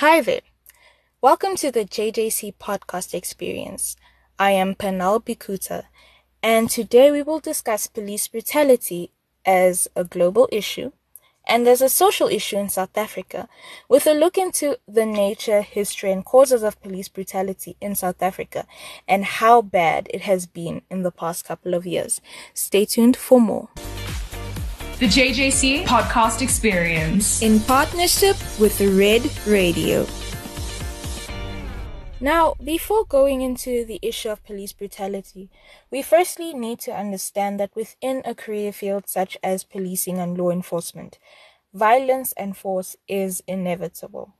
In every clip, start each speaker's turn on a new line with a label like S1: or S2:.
S1: Hi there. Welcome to the JJC podcast experience. I am Panal Bikuta, and today we will discuss police brutality as a global issue and as a social issue in South Africa, with a look into the nature, history, and causes of police brutality in South Africa and how bad it has been in the past couple of years. Stay tuned for more.
S2: The JJC Podcast Experience.
S1: In partnership with Red Radio. Now, before going into the issue of police brutality, we firstly need to understand that within a career field such as policing and law enforcement, violence and force is inevitable.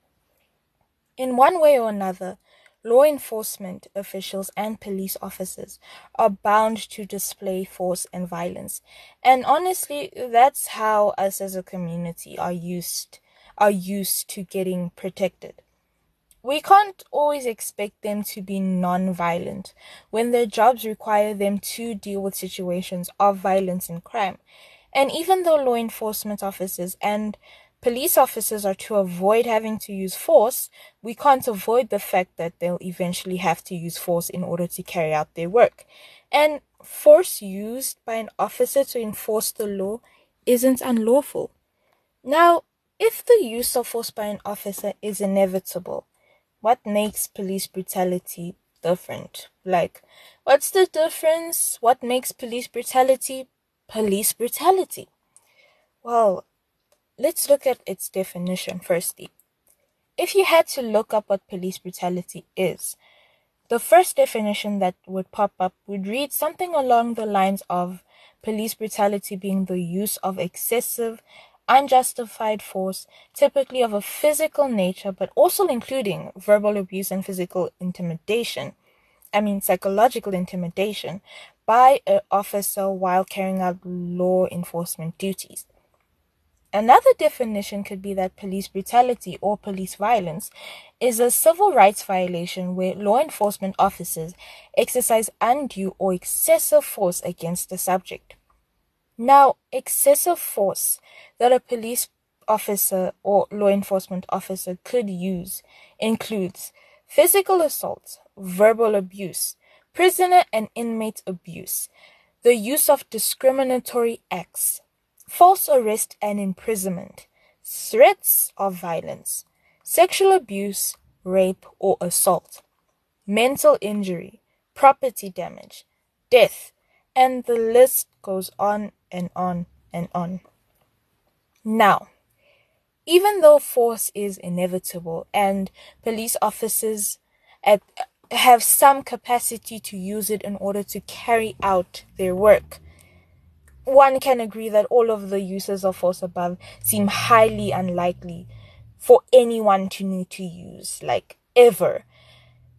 S1: In one way or another, law enforcement officials and police officers are bound to display force and violence. And honestly, that's how us as a community are used are used to getting protected. We can't always expect them to be non-violent when their jobs require them to deal with situations of violence and crime. And even though law enforcement officers and police officers are to avoid having to use force, we can't avoid the fact that they'll eventually have to use force in order to carry out their work. And force used by an officer to enforce the law isn't unlawful. Now, if the use of force by an officer is inevitable, what makes police brutality different? Like, what's the difference? What makes police brutality police brutality? Well, let's look at its definition firstly. If you had to look up what police brutality is, the first definition that would pop up would read something along the lines of police brutality being the use of excessive unjustified force, typically of a physical nature, but also including verbal abuse and physical intimidation. I mean, psychological intimidation by an officer while carrying out law enforcement duties. Another definition could be that police brutality or police violence is a civil rights violation where law enforcement officers exercise undue or excessive force against the subject. Now, excessive force that a police officer or law enforcement officer could use includes physical assault, verbal abuse, prisoner and inmate abuse, the use of discriminatory acts, false arrest and imprisonment, threats of violence, sexual abuse, rape or assault, mental injury, property damage, death, and the list goes on and on and on. Now, even though force is inevitable and police officers at, have some capacity to use it in order to carry out their work, one can agree that all of the uses of force above seem highly unlikely for anyone to need to use, like ever.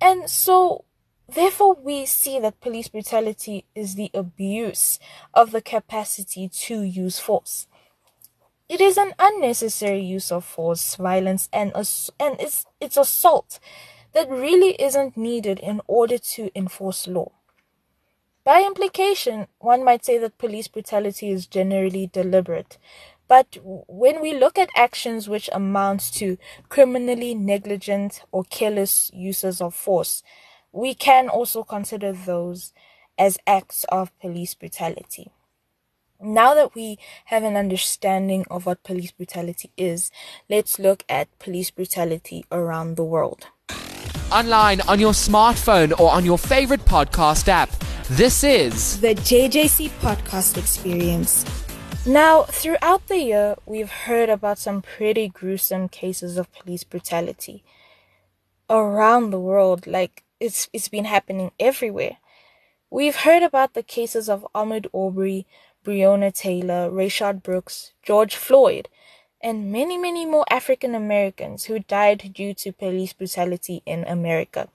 S1: And so Therefore, we see that police brutality is the abuse of the capacity to use force. It is an unnecessary use of force, violence, and, ass- and it's, it's assault that really isn't needed in order to enforce law. By implication, one might say that police brutality is generally deliberate. But when we look at actions which amount to criminally negligent or careless uses of force, we can also consider those as acts of police brutality. Now that we have an understanding of what police brutality is, let's look at police brutality around the world.
S3: Online, on your smartphone, or on your favorite podcast app. This is
S1: the JJC Podcast Experience. Now, throughout the year, we've heard about some pretty gruesome cases of police brutality around the world. Like, it's it's been happening everywhere. We've heard about the cases of Ahmaud Arbery, Breonna Taylor, Rayshard Brooks, George Floyd, and many, many more African Americans who died due to police brutality in America.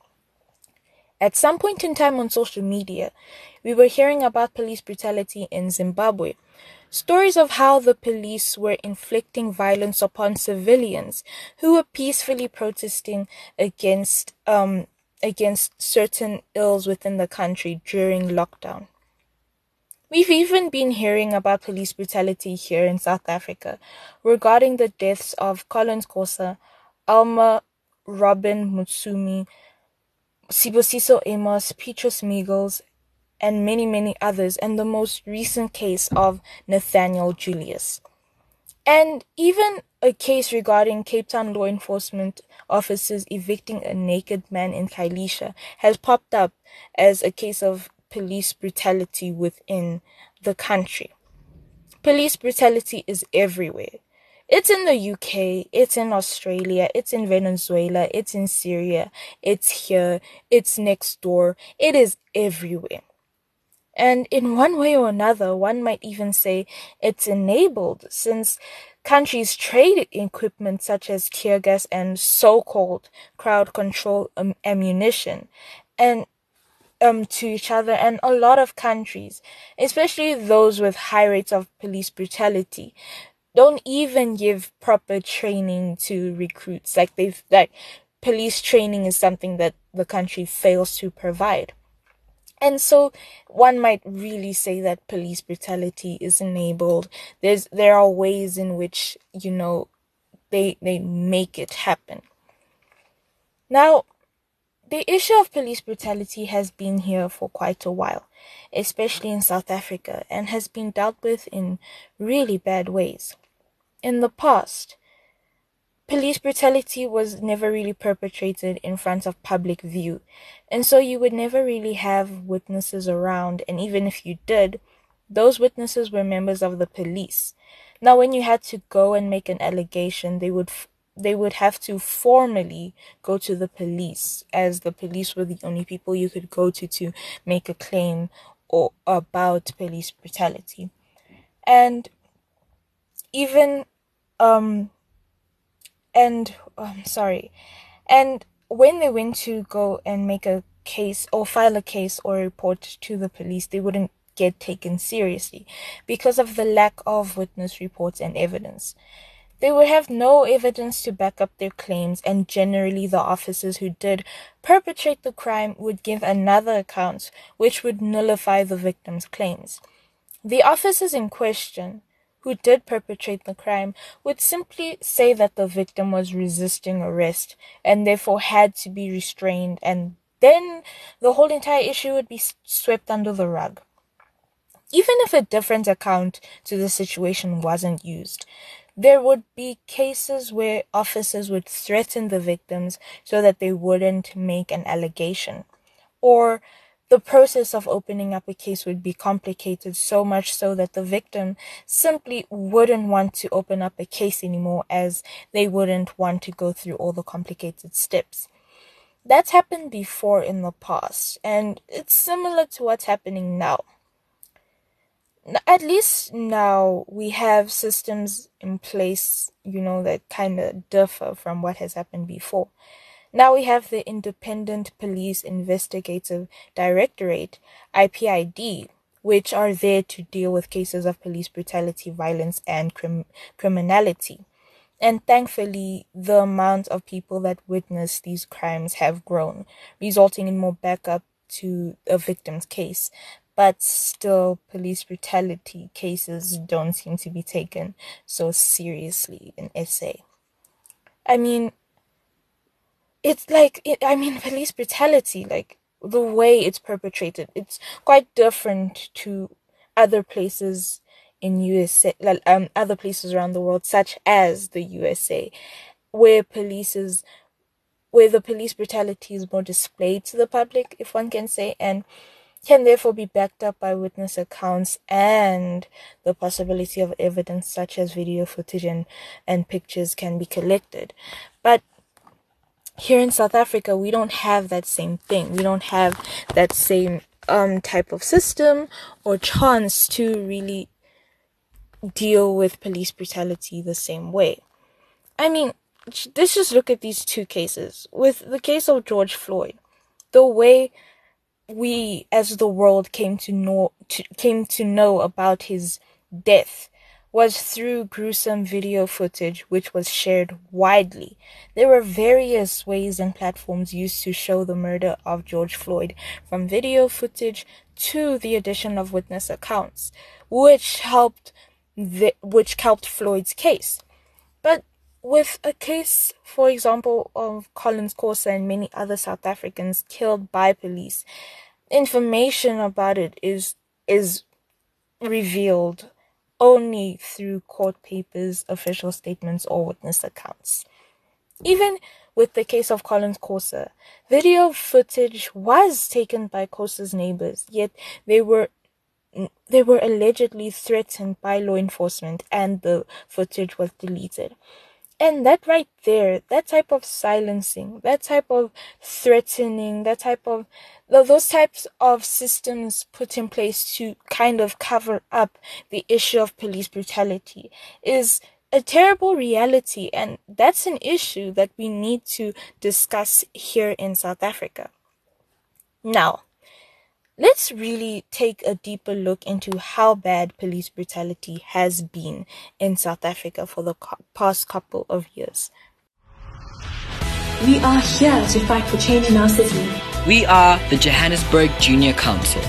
S1: At some point in time on social media, we were hearing about police brutality in Zimbabwe. Stories of how the police were inflicting violence upon civilians who were peacefully protesting against um, against certain ills within the country during lockdown. We've even been hearing about police brutality here in South Africa regarding the deaths of Collins Khosa, Alma Robin Mutsumi, Sibusiso Amos, Petrus Miggels, and many, many others, and the most recent case of Nathaniel Julius. And even a case regarding Cape Town law enforcement officers evicting a naked man in Khayelitsha has popped up as a case of police brutality within the country. Police brutality is everywhere. It's in the UK, it's in Australia, it's in Venezuela, it's in Syria, it's here, it's next door, it is everywhere. And in one way or another, one might even say it's enabled since countries trade equipment such as tear gas and so-called crowd control um, ammunition and um, to each other and a lot of countries, especially those with high rates of police brutality, don't even give proper training to recruits. Like they've like police training is something that the country fails to provide. And so one might really say that police brutality is enabled. There's there are ways in which, you know, they they make it happen. Now, the issue of police brutality has been here for quite a while, especially in South Africa, and has been dealt with in really bad ways. In the past, Police brutality was never really perpetrated in front of public view, and so you would never really have witnesses around, and even if you did, those witnesses were members of the police. Now, when you had to go and make an allegation, they would f- they would have to formally go to the police, as the police were the only people you could go to to make a claim or about police brutality, and even um and um, sorry, and when they went to go and make a case or file a case or report to the police, they wouldn't get taken seriously because of the lack of witness reports and evidence. They would have no evidence to back up their claims, and generally, the officers who did perpetrate the crime would give another account, which would nullify the victim's claims. The officers in question who did perpetrate the crime would simply say that the victim was resisting arrest and therefore had to be restrained, and then the whole entire issue would be swept under the rug. Even if a different account to the situation wasn't used, there would be cases where officers would threaten the victims so that they wouldn't make an allegation, or the process of opening up a case would be complicated so much so that the victim simply wouldn't want to open up a case anymore as they wouldn't want to go through all the complicated steps. That's happened before in the past, and it's similar to what's happening now. At least now we have systems in place, you know, that kind of differ from what has happened before. Now we have the Independent Police Investigative Directorate, IPID, which are there to deal with cases of police brutality, violence, and crim- criminality. And thankfully, the amount of people that witness these crimes have grown, resulting in more backup to a victim's case. But still, police brutality cases don't seem to be taken so seriously in SA. I mean, it's like I mean police brutality, like the way it's perpetrated, it's quite different to other places in USA, like, um, other places around the world, such as the USA, where police is, where the police brutality is more displayed to the public, if one can say, and can therefore be backed up by witness accounts and the possibility of evidence such as video footage and, and pictures can be collected. But here in South Africa, we don't have that same thing. We don't have that same um, type of system or chance to really deal with police brutality the same way. I mean, let's just look at these two cases. With the case of George Floyd, the way we as the world came to know to, came to know about his death was through gruesome video footage which was shared widely. There were various ways and platforms used to show the murder of George Floyd, from video footage to the addition of witness accounts, which helped the, which helped Floyd's case. But with a case, for example, of Collins Khosa and many other South Africans killed by police, information about it is is revealed only through court papers, official statements, or witness accounts. Even with the case of Collins Khosa, video footage was taken by Khosa's neighbors, yet they were they were allegedly threatened by law enforcement and the footage was deleted. And that right there, that type of silencing, that type of threatening, that type of those types of systems put in place to kind of cover up the issue of police brutality is a terrible reality and that's an issue that we need to discuss here in South Africa. Now, let's really take a deeper look into how bad police brutality has been in South Africa for the past couple of years.
S4: We are here to fight for change in our city.
S5: We are the Johannesburg Junior Council.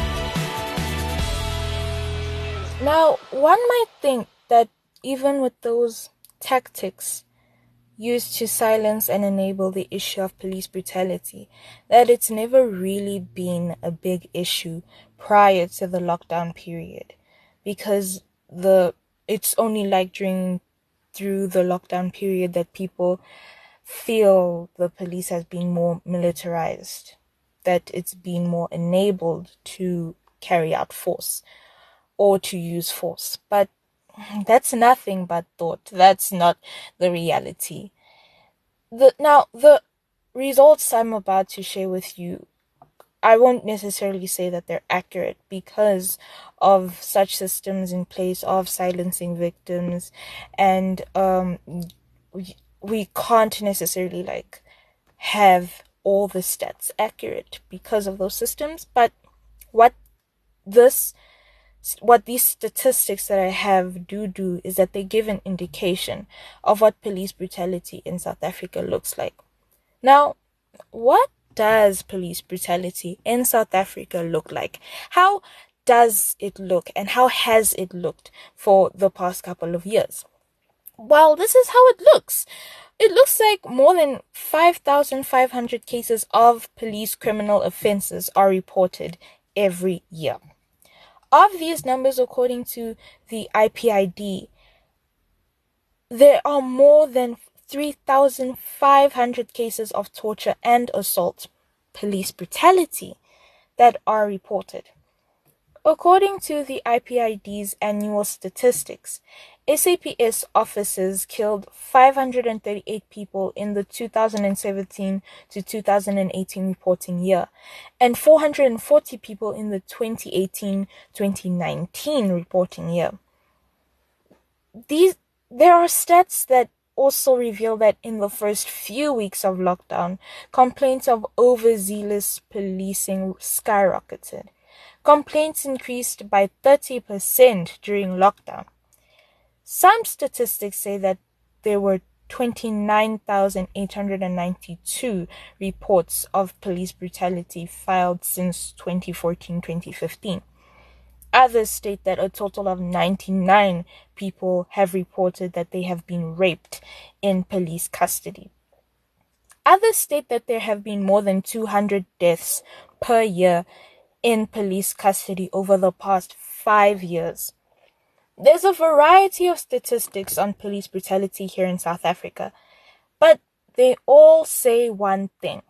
S1: Now, one might think that even with those tactics used to silence and enable the issue of police brutality, that it's never really been a big issue prior to the lockdown period. Because the it's only like during through the lockdown period that people feel the police has been more militarized that it's been more enabled to carry out force or to use force. But that's nothing but thought. That's not the reality. The now the results I'm about to share with you I won't necessarily say that they're accurate because of such systems in place of silencing victims and um we, we can't necessarily like have all the stats accurate because of those systems but what this what these statistics that I have do do is that they give an indication of what police brutality in South Africa looks like. Now, what does police brutality in South Africa look like? How does it look and how has it looked for the past couple of years? Well, this is how it looks. It looks like more than 5,500 cases of police criminal offenses are reported every year. Of these numbers, according to the IPID, there are more than 3,500 cases of torture and assault, police brutality, that are reported. According to the IPID's annual statistics, SAPS officers killed 538 people in the 2017 to 2018 reporting year and 440 people in the 2018-2019 reporting year. These there are stats that also reveal that in the first few weeks of lockdown, complaints of overzealous policing skyrocketed. Complaints increased by 30% during lockdown. Some statistics say that there were 29,892 reports of police brutality filed since 2014 2015. Others state that a total of 99 people have reported that they have been raped in police custody. Others state that there have been more than 200 deaths per year in police custody over the past five years. There's a variety of statistics on police brutality here in South Africa, but they all say one thing.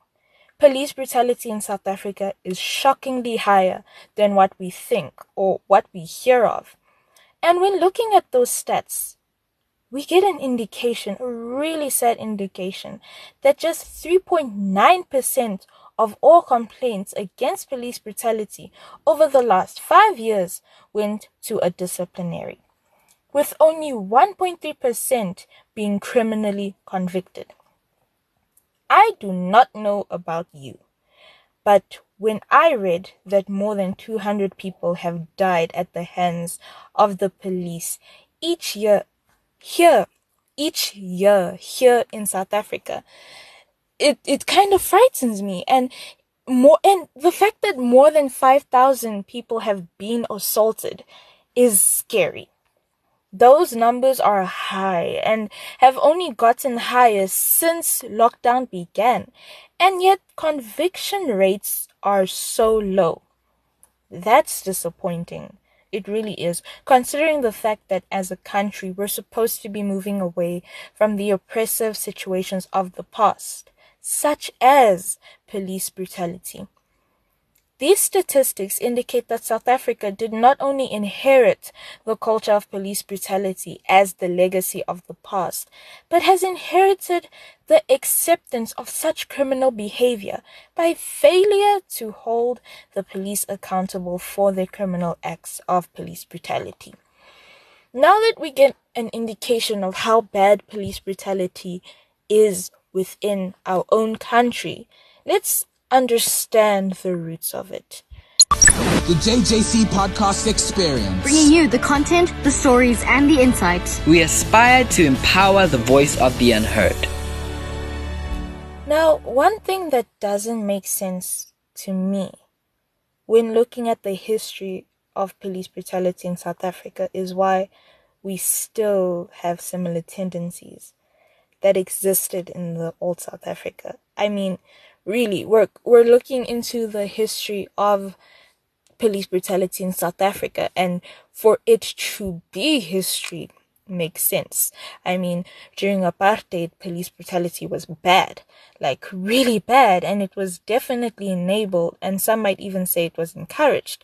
S1: Police brutality in South Africa is shockingly higher than what we think or what we hear of. And when looking at those stats, we get an indication, a really sad indication, that just 3.9% of all complaints against police brutality over the last five years went to a disciplinary, with only 1.3% being criminally convicted. I do not know about you, but when I read that more than 200 people have died at the hands of the police each year here, each year here in South Africa, it it kind of frightens me. And more and the fact that more than 5000 people have been assaulted is scary. Those numbers are high and have only gotten higher since lockdown began, and yet conviction rates are so low. That's disappointing. It really is, considering the fact that as a country we're supposed to be moving away from the oppressive situations of the past, such as police brutality. These statistics indicate that South Africa did not only inherit the culture of police brutality as the legacy of the past, but has inherited the acceptance of such criminal behavior by failure to hold the police accountable for their criminal acts of police brutality. Now that we get an indication of how bad police brutality is within our own country, let's understand the roots of it.
S6: The JJC Podcast Experience.
S7: Bringing you the content, the stories, and the insights.
S5: We aspire to empower the voice of the unheard.
S1: Now, one thing that doesn't make sense to me when looking at the history of police brutality in South Africa is why we still have similar tendencies that existed in the old South Africa. I mean, really we're we're looking into the history of police brutality in South Africa and for it to be history makes sense. I mean, during apartheid, police brutality was bad, like really bad, and it was definitely enabled, and some might even say it was encouraged.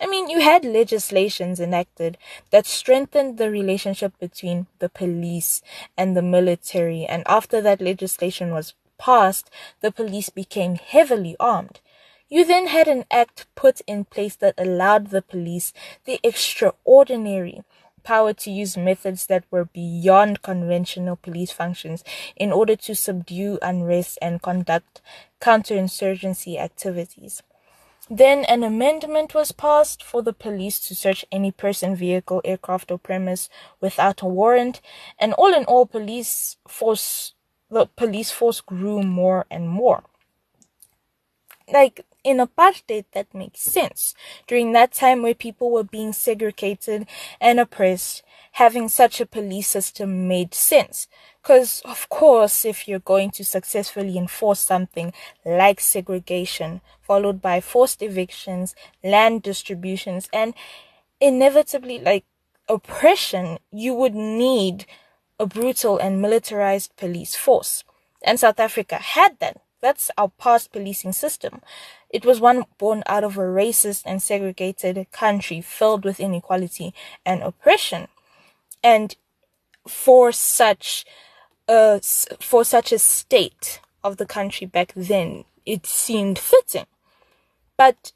S1: I mean, you had legislations enacted that strengthened the relationship between the police and the military, and after that legislation was passed, the police became heavily armed. You then had an act put in place that allowed the police the extraordinary power to use methods that were beyond conventional police functions in order to subdue unrest and conduct counterinsurgency activities. Then an amendment was passed for the police to search any person, vehicle, aircraft, or premise without a warrant, and all in all, police force the police force grew more and more. Like in apartheid, that makes sense. During that time where people were being segregated and oppressed, having such a police system made sense. Because, of course, if you're going to successfully enforce something like segregation, followed by forced evictions, land distributions, and inevitably like oppression, you would need a brutal and militarized police force. And South Africa had that. That's our past policing system. It was one born out of a racist and segregated country filled with inequality and oppression. And for such a, for such a state of the country back then, it seemed fitting. But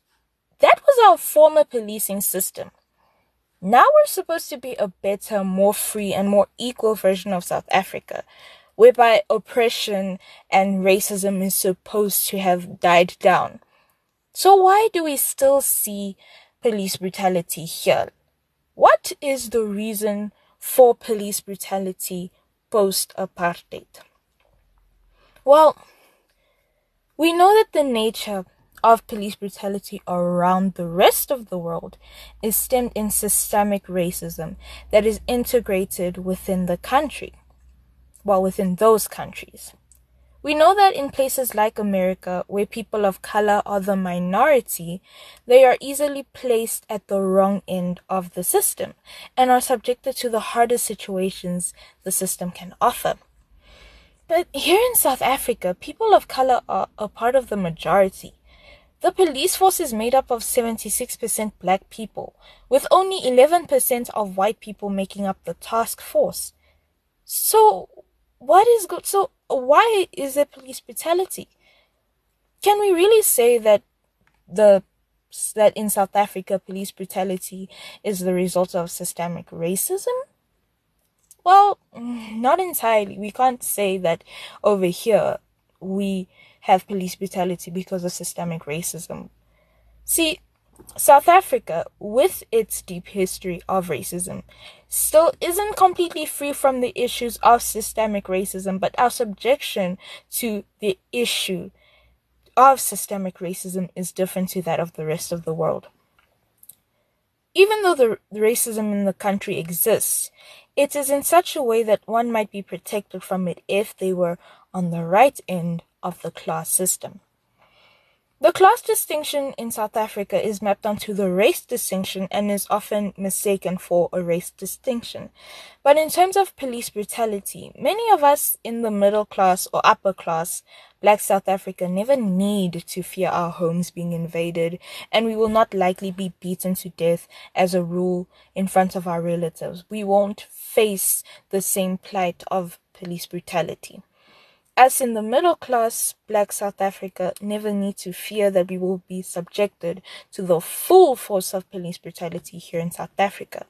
S1: that was our former policing system. Now we're supposed to be a better, more free, and more equal version of South Africa, whereby oppression and racism is supposed to have died down. So, why do we still see police brutality here? What is the reason for police brutality post apartheid? Well, we know that the nature of police brutality around the rest of the world is stemmed in systemic racism that is integrated within the country, well, within those countries. We know that in places like America, where people of color are the minority, they are easily placed at the wrong end of the system and are subjected to the hardest situations the system can offer. But here in South Africa, people of color are a part of the majority. The police force is made up of 76% black people, with only 11% of white people making up the task force. So, what is good? So, why is there police brutality? Can we really say that the that in South Africa police brutality is the result of systemic racism? Well, not entirely. We can't say that over here we have police brutality because of systemic racism. See, South Africa, with its deep history of racism, still isn't completely free from the issues of systemic racism, but our subjection to the issue of systemic racism is different to that of the rest of the world. even though the racism in the country exists, it is in such a way that one might be protected from it if they were on the right end of the class system. The class distinction in South Africa is mapped onto the race distinction and is often mistaken for a race distinction. But in terms of police brutality, many of us in the middle class or upper class, black South Africa, never need to fear our homes being invaded, and we will not likely be beaten to death as a rule in front of our relatives. We won't face the same plight of police brutality. As in the middle class, black South Africa never need to fear that we will be subjected to the full force of police brutality here in South Africa.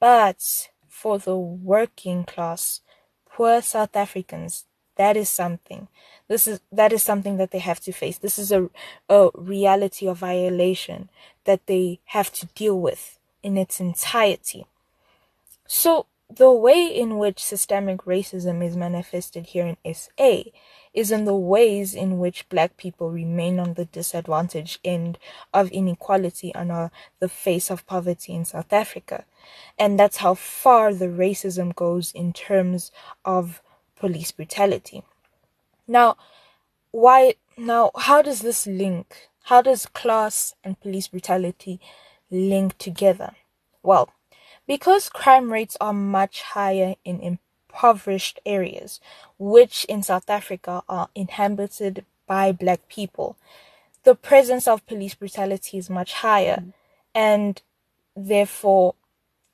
S1: But for the working class, poor South Africans, that is something. This is that is something that they have to face. This is a a reality of violation that they have to deal with in its entirety. So the way in which systemic racism is manifested here in SA is in the ways in which black people remain on the disadvantaged end of inequality and are the face of poverty in South Africa. And that's how far the racism goes in terms of police brutality. Now, why now how does this link? How does class and police brutality link together? Well, because crime rates are much higher in impoverished areas, which in South Africa are inhabited by black people, the presence of police brutality is much higher, and therefore,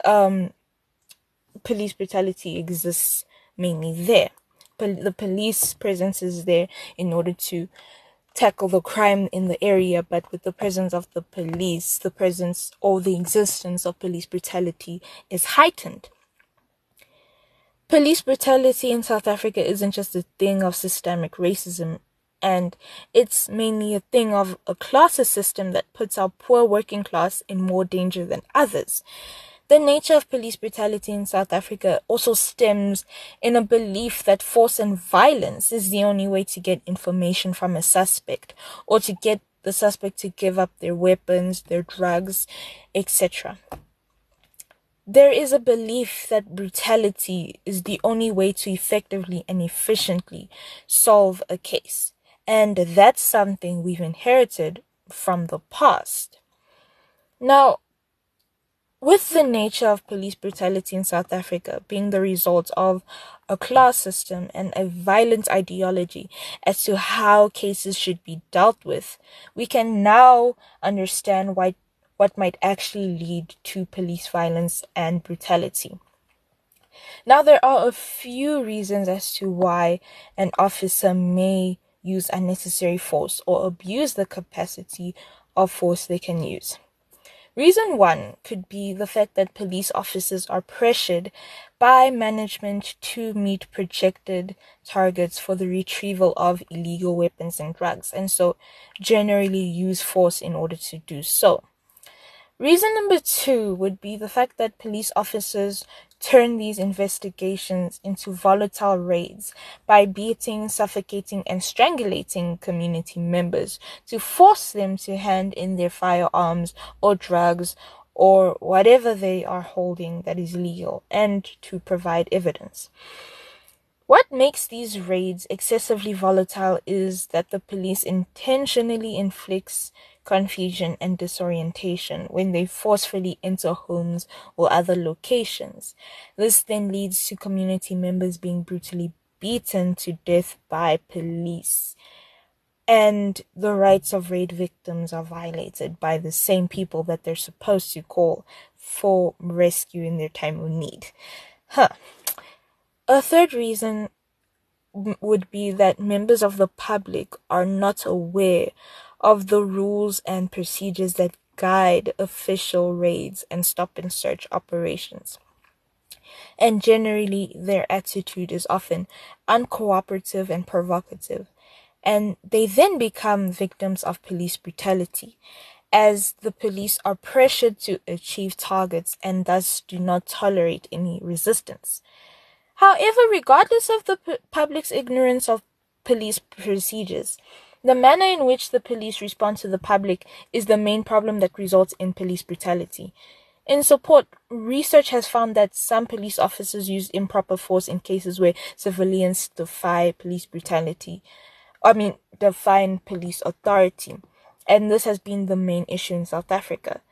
S1: um, police brutality exists mainly there. Pol- the police presence is there in order to tackle the crime in the area, but with the presence of the police, the presence or the existence of police brutality is heightened. Police brutality in South Africa isn't just a thing of systemic racism, and it's mainly a thing of a class system that puts our poor working class in more danger than others. The nature of police brutality in South Africa also stems in a belief that force and violence is the only way to get information from a suspect or to get the suspect to give up their weapons, their drugs, etc. There is a belief that brutality is the only way to effectively and efficiently solve a case. And that's something we've inherited from the past. Now, with the nature of police brutality in South Africa being the result of a class system and a violent ideology as to how cases should be dealt with, we can now understand why what might actually lead to police violence and brutality. Now, there are a few reasons as to why an officer may use unnecessary force or abuse the capacity of force they can use. Reason one could be the fact that police officers are pressured by management to meet projected targets for the retrieval of illegal weapons and drugs, and so generally use force in order to do so. Reason number two would be the fact that police officers turn these investigations into volatile raids by beating, suffocating, and strangulating community members to force them to hand in their firearms or drugs or whatever they are holding that is legal and to provide evidence. What makes these raids excessively volatile is that the police intentionally inflicts confusion, and disorientation when they forcefully enter homes or other locations. This then leads to community members being brutally beaten to death by police. And the rights of raid victims are violated by the same people that they're supposed to call for rescue in their time of need. Huh. A third reason would be that members of the public are not aware of the rules and procedures that guide official raids and stop and search operations. And generally, their attitude is often uncooperative and provocative, and they then become victims of police brutality, as the police are pressured to achieve targets and thus do not tolerate any resistance. However, regardless of the p- public's ignorance of police procedures, The manner in which the police respond to the public is the main problem that results in police brutality. In support, research has found that some police officers use improper force in cases where civilians defy police brutality. I mean, defy police authority. And this has been the main issue in South Africa.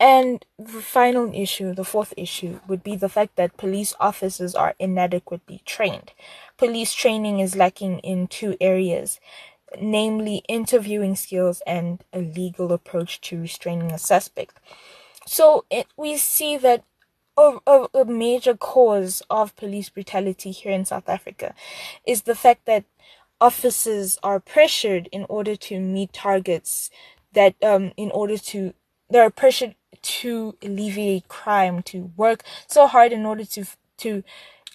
S1: And the final issue, the fourth issue, would be the fact that police officers are inadequately trained. Police training is lacking in two areas namely interviewing skills and a legal approach to restraining a suspect. So it, we see that a, a, a major cause of police brutality here in South Africa is the fact that officers are pressured in order to meet targets that um in order to they are pressured to alleviate crime to work so hard in order to to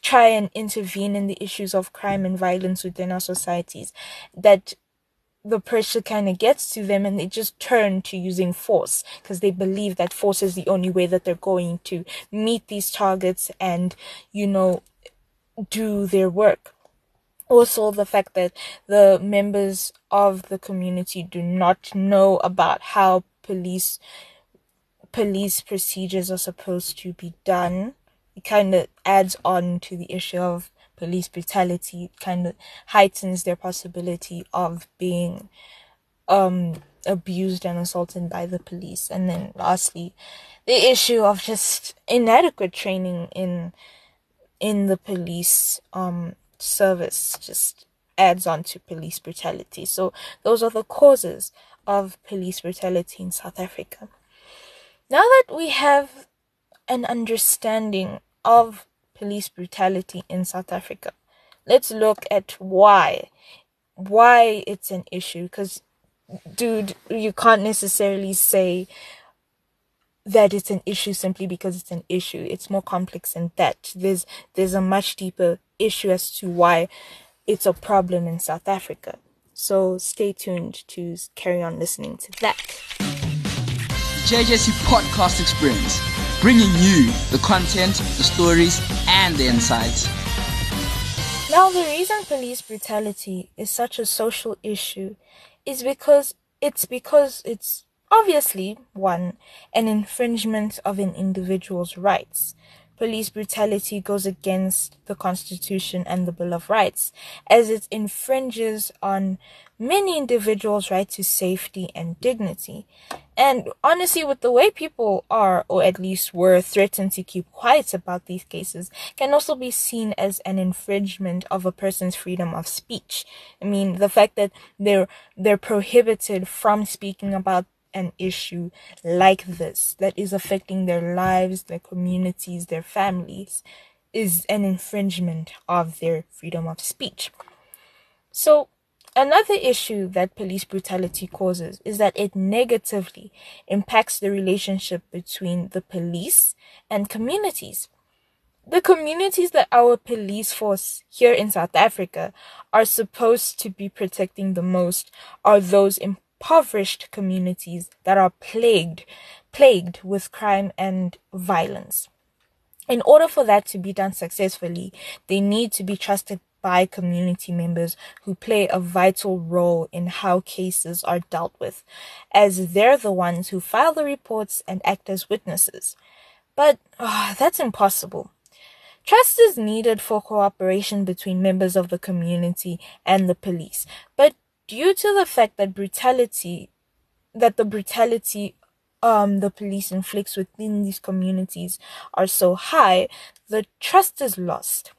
S1: try and intervene in the issues of crime and violence within our societies that the pressure kind of gets to them and they just turn to using force because they believe that force is the only way that they're going to meet these targets and you know do their work. Also the fact that the members of the community do not know about how police police procedures are supposed to be done. It kind of adds on to the issue of police brutality. It kind of heightens their possibility of being um abused and assaulted by the police. And then lastly the issue of just inadequate training in in the police um service just adds on to police brutality. So those are the causes of police brutality in South Africa now that we have an understanding of police brutality in South Africa. Let's look at why why it's an issue. Because dude you can't necessarily say that it's an issue simply because it's an issue. It's more complex than that. There's there's a much deeper issue as to why it's a problem in South Africa. So stay tuned to carry on listening to that
S6: JJC podcast experience bringing you the content, the stories, and the insights.
S1: Now, the reason police brutality is such a social issue is because it's because it's obviously one an infringement of an individual's rights police brutality goes against the Constitution and the Bill of Rights, as it infringes on many individuals' right to safety and dignity. And honestly, with the way people are, or at least were threatened to keep quiet about these cases, can also be seen as an infringement of a person's freedom of speech. I mean, the fact that they're, they're prohibited from speaking about an issue like this that is affecting their lives, their communities, their families is an infringement of their freedom of speech. So, another issue that police brutality causes is that it negatively impacts the relationship between the police and communities. The communities that our police force here in South Africa are supposed to be protecting the most are those in impoverished communities that are plagued plagued with crime and violence. In order for that to be done successfully, they need to be trusted by community members who play a vital role in how cases are dealt with, as they're the ones who file the reports and act as witnesses. But oh, that's impossible. Trust is needed for cooperation between members of the community and the police, but due to the fact that brutality that the brutality um the police inflicts within these communities are so high the trust is lost.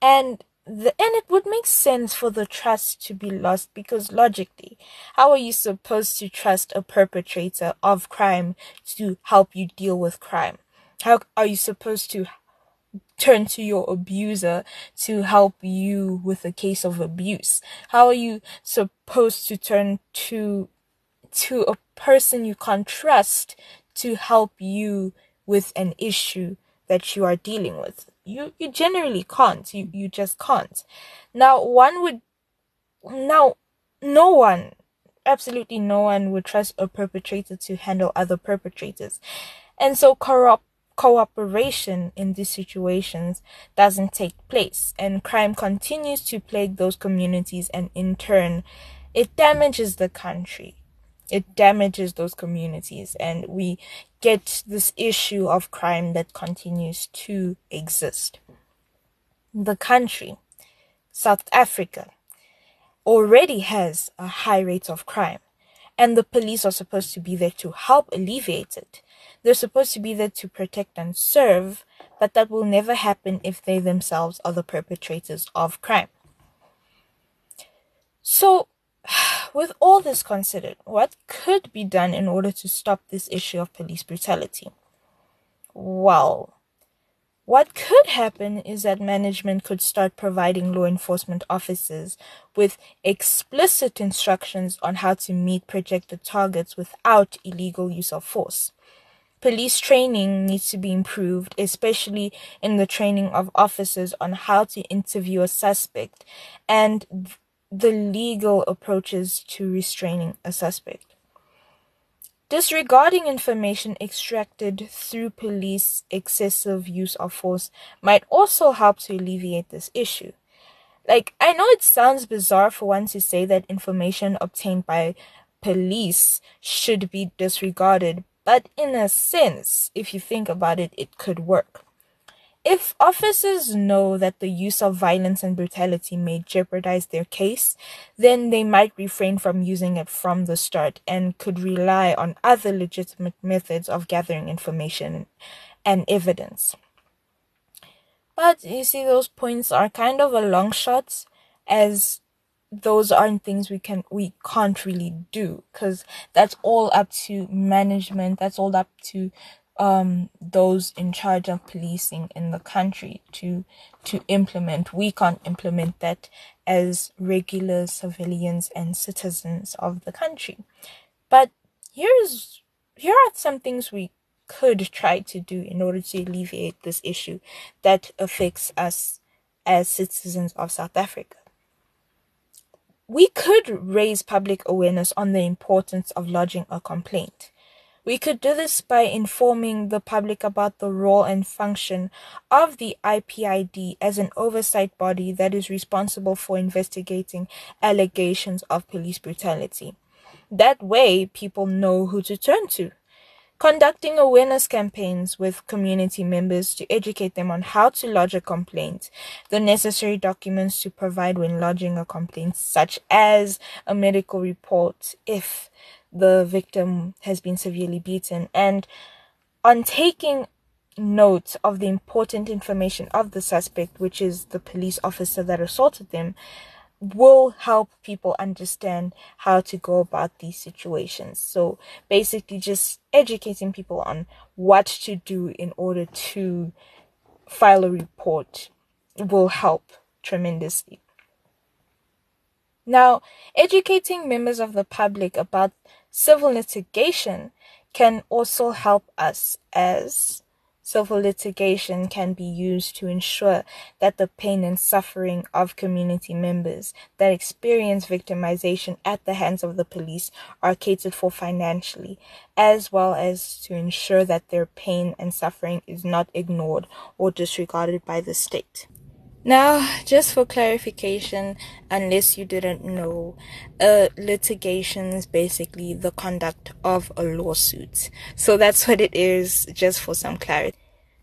S1: And the, and it would make sense for the trust to be lost because logically how are you supposed to trust a perpetrator of crime to help you deal with crime? How are you supposed to turn to your abuser to help you with a case of abuse? How are you supposed to turn to to a person you can't trust to help you with an issue that you are dealing with? You you generally can't. You you just can't. Now one would now no one absolutely no one would trust a perpetrator to handle other perpetrators. And so corrupt cooperation in these situations doesn't take place and crime continues to plague those communities and in turn it damages the country. It damages those communities, and we get this issue of crime that continues to exist. The country, South Africa, already has a high rate of crime, and the police are supposed to be there to help alleviate it. They're supposed to be there to protect and serve, but that will never happen if they themselves are the perpetrators of crime. So, with all this considered, what could be done in order to stop this issue of police brutality? Well, what could happen is that management could start providing law enforcement officers with explicit instructions on how to meet projected targets without illegal use of force. Police training needs to be improved, especially in the training of officers on how to interview a suspect and the legal approaches to restraining a suspect. Disregarding information extracted through police excessive use of force might also help to alleviate this issue. Like, I know it sounds bizarre for one to say that information obtained by police should be disregarded, but in a sense, if you think about it, it could work. If officers know that the use of violence and brutality may jeopardize their case, then they might refrain from using it from the start and could rely on other legitimate methods of gathering information and evidence. But you see, those points are kind of a long shot, as those aren't things we can we can't really do because that's all up to management that's all up to um, those in charge of policing in the country to to implement. We can't implement that as regular civilians and citizens of the country. But here's here are some things we could try to do in order to alleviate this issue that affects us as citizens of South Africa. We could raise public awareness on the importance of lodging a complaint. We could do this by informing the public about the role and function of the IPID as an oversight body that is responsible for investigating allegations of police brutality. That way, people know who to turn to. Conducting awareness campaigns with community members to educate them on how to lodge a complaint, the necessary documents to provide when lodging a complaint, such as a medical report if the victim has been severely beaten. And on taking note of the important information of the suspect, which is the police officer that assaulted them, will help people understand how to go about these situations. So basically, just educating people on what to do in order to file a report will help tremendously. Now, educating members of the public about civil litigation can also help us as civil litigation can be used to ensure that the pain and suffering of community members that experience victimization at the hands of the police are catered for financially, as well as to ensure that their pain and suffering is not ignored or disregarded by the state. Now, just for clarification, unless you didn't know, uh, litigation is basically the conduct of a lawsuit. So that's what it is, just for some clarity.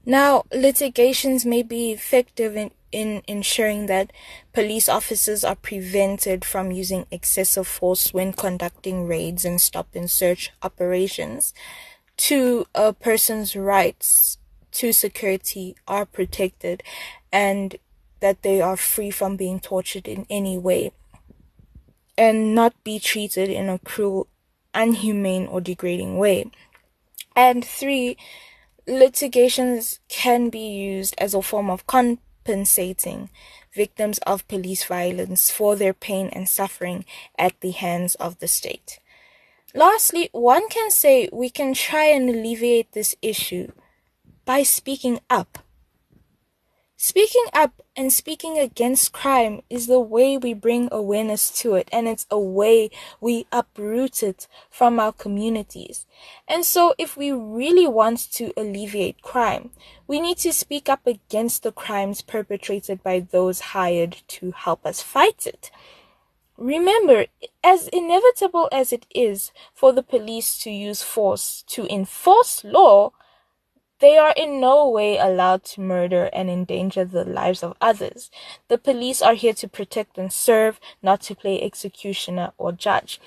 S1: Now, litigations may be effective in, in ensuring that police officers are prevented from using excessive force when conducting raids and stop and search operations. To a person's rights to security are protected and that they are free from being tortured in any way and not be treated in a cruel, unhumane, or degrading way. And three, litigations can be used as a form of compensating victims of police violence for their pain and suffering at the hands of the state. Lastly, one can say we can try and alleviate this issue by speaking up Speaking up and speaking against crime is the way we bring awareness to it, and it's a way we uproot it from our communities. And so, if we really want to alleviate crime, we need to speak up against the crimes perpetrated by those hired to help us fight it. Remember, as inevitable as it is for the police to use force to enforce law, they are in no way allowed to murder and endanger the lives of others. The police are here to protect and serve, not to play executioner or judge.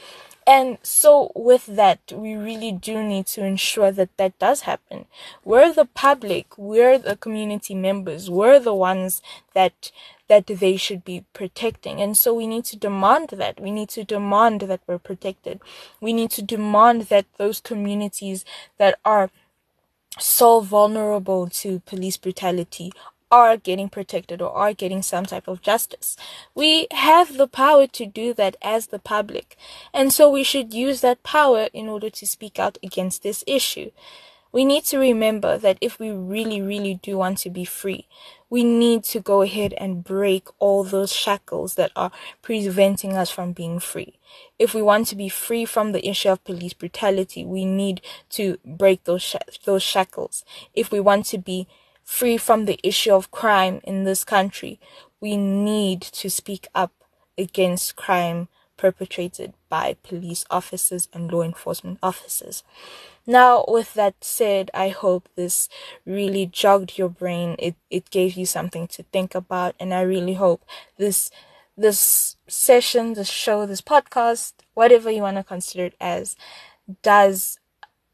S1: And so, with that, we really do need to ensure that that does happen. We're the public, we're the community members, we're the ones that that they should be protecting. And so we need to demand that. We need to demand that we're protected. We need to demand that those communities that are so vulnerable to police brutality are getting protected or are getting some type of justice. We have the power to do that as the public. And so we should use that power in order to speak out against this issue. We need to remember that if we really, really do want to be free, we need to go ahead and break all those shackles that are preventing us from being free. If we want to be free from the issue of police brutality, we need to break those sh- those shackles. If we want to be free from the issue of crime in this country, we need to speak up against crime perpetrated by police officers and law enforcement officers. Now, with that said, I hope this really jogged your brain. It, it gave you something to think about. And I really hope this, this session, this show, this podcast, whatever you want to consider it as, does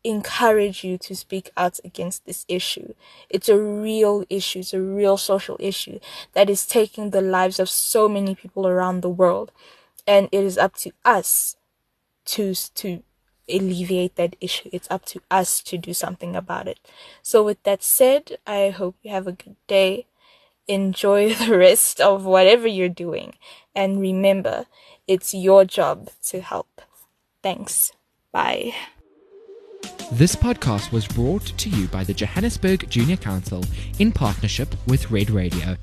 S1: encourage you to speak out against this issue. It's a real issue. It's a real social issue that is taking the lives of so many people around the world. And it is up to us to, to alleviate that issue. It's up to us to do something about it. So, with that said, I hope you have a good day. Enjoy the rest of whatever you're doing. And remember, it's your job to help. Thanks. Bye.
S3: This podcast was brought to you by the Johannesburg Junior Council in partnership with Red Radio.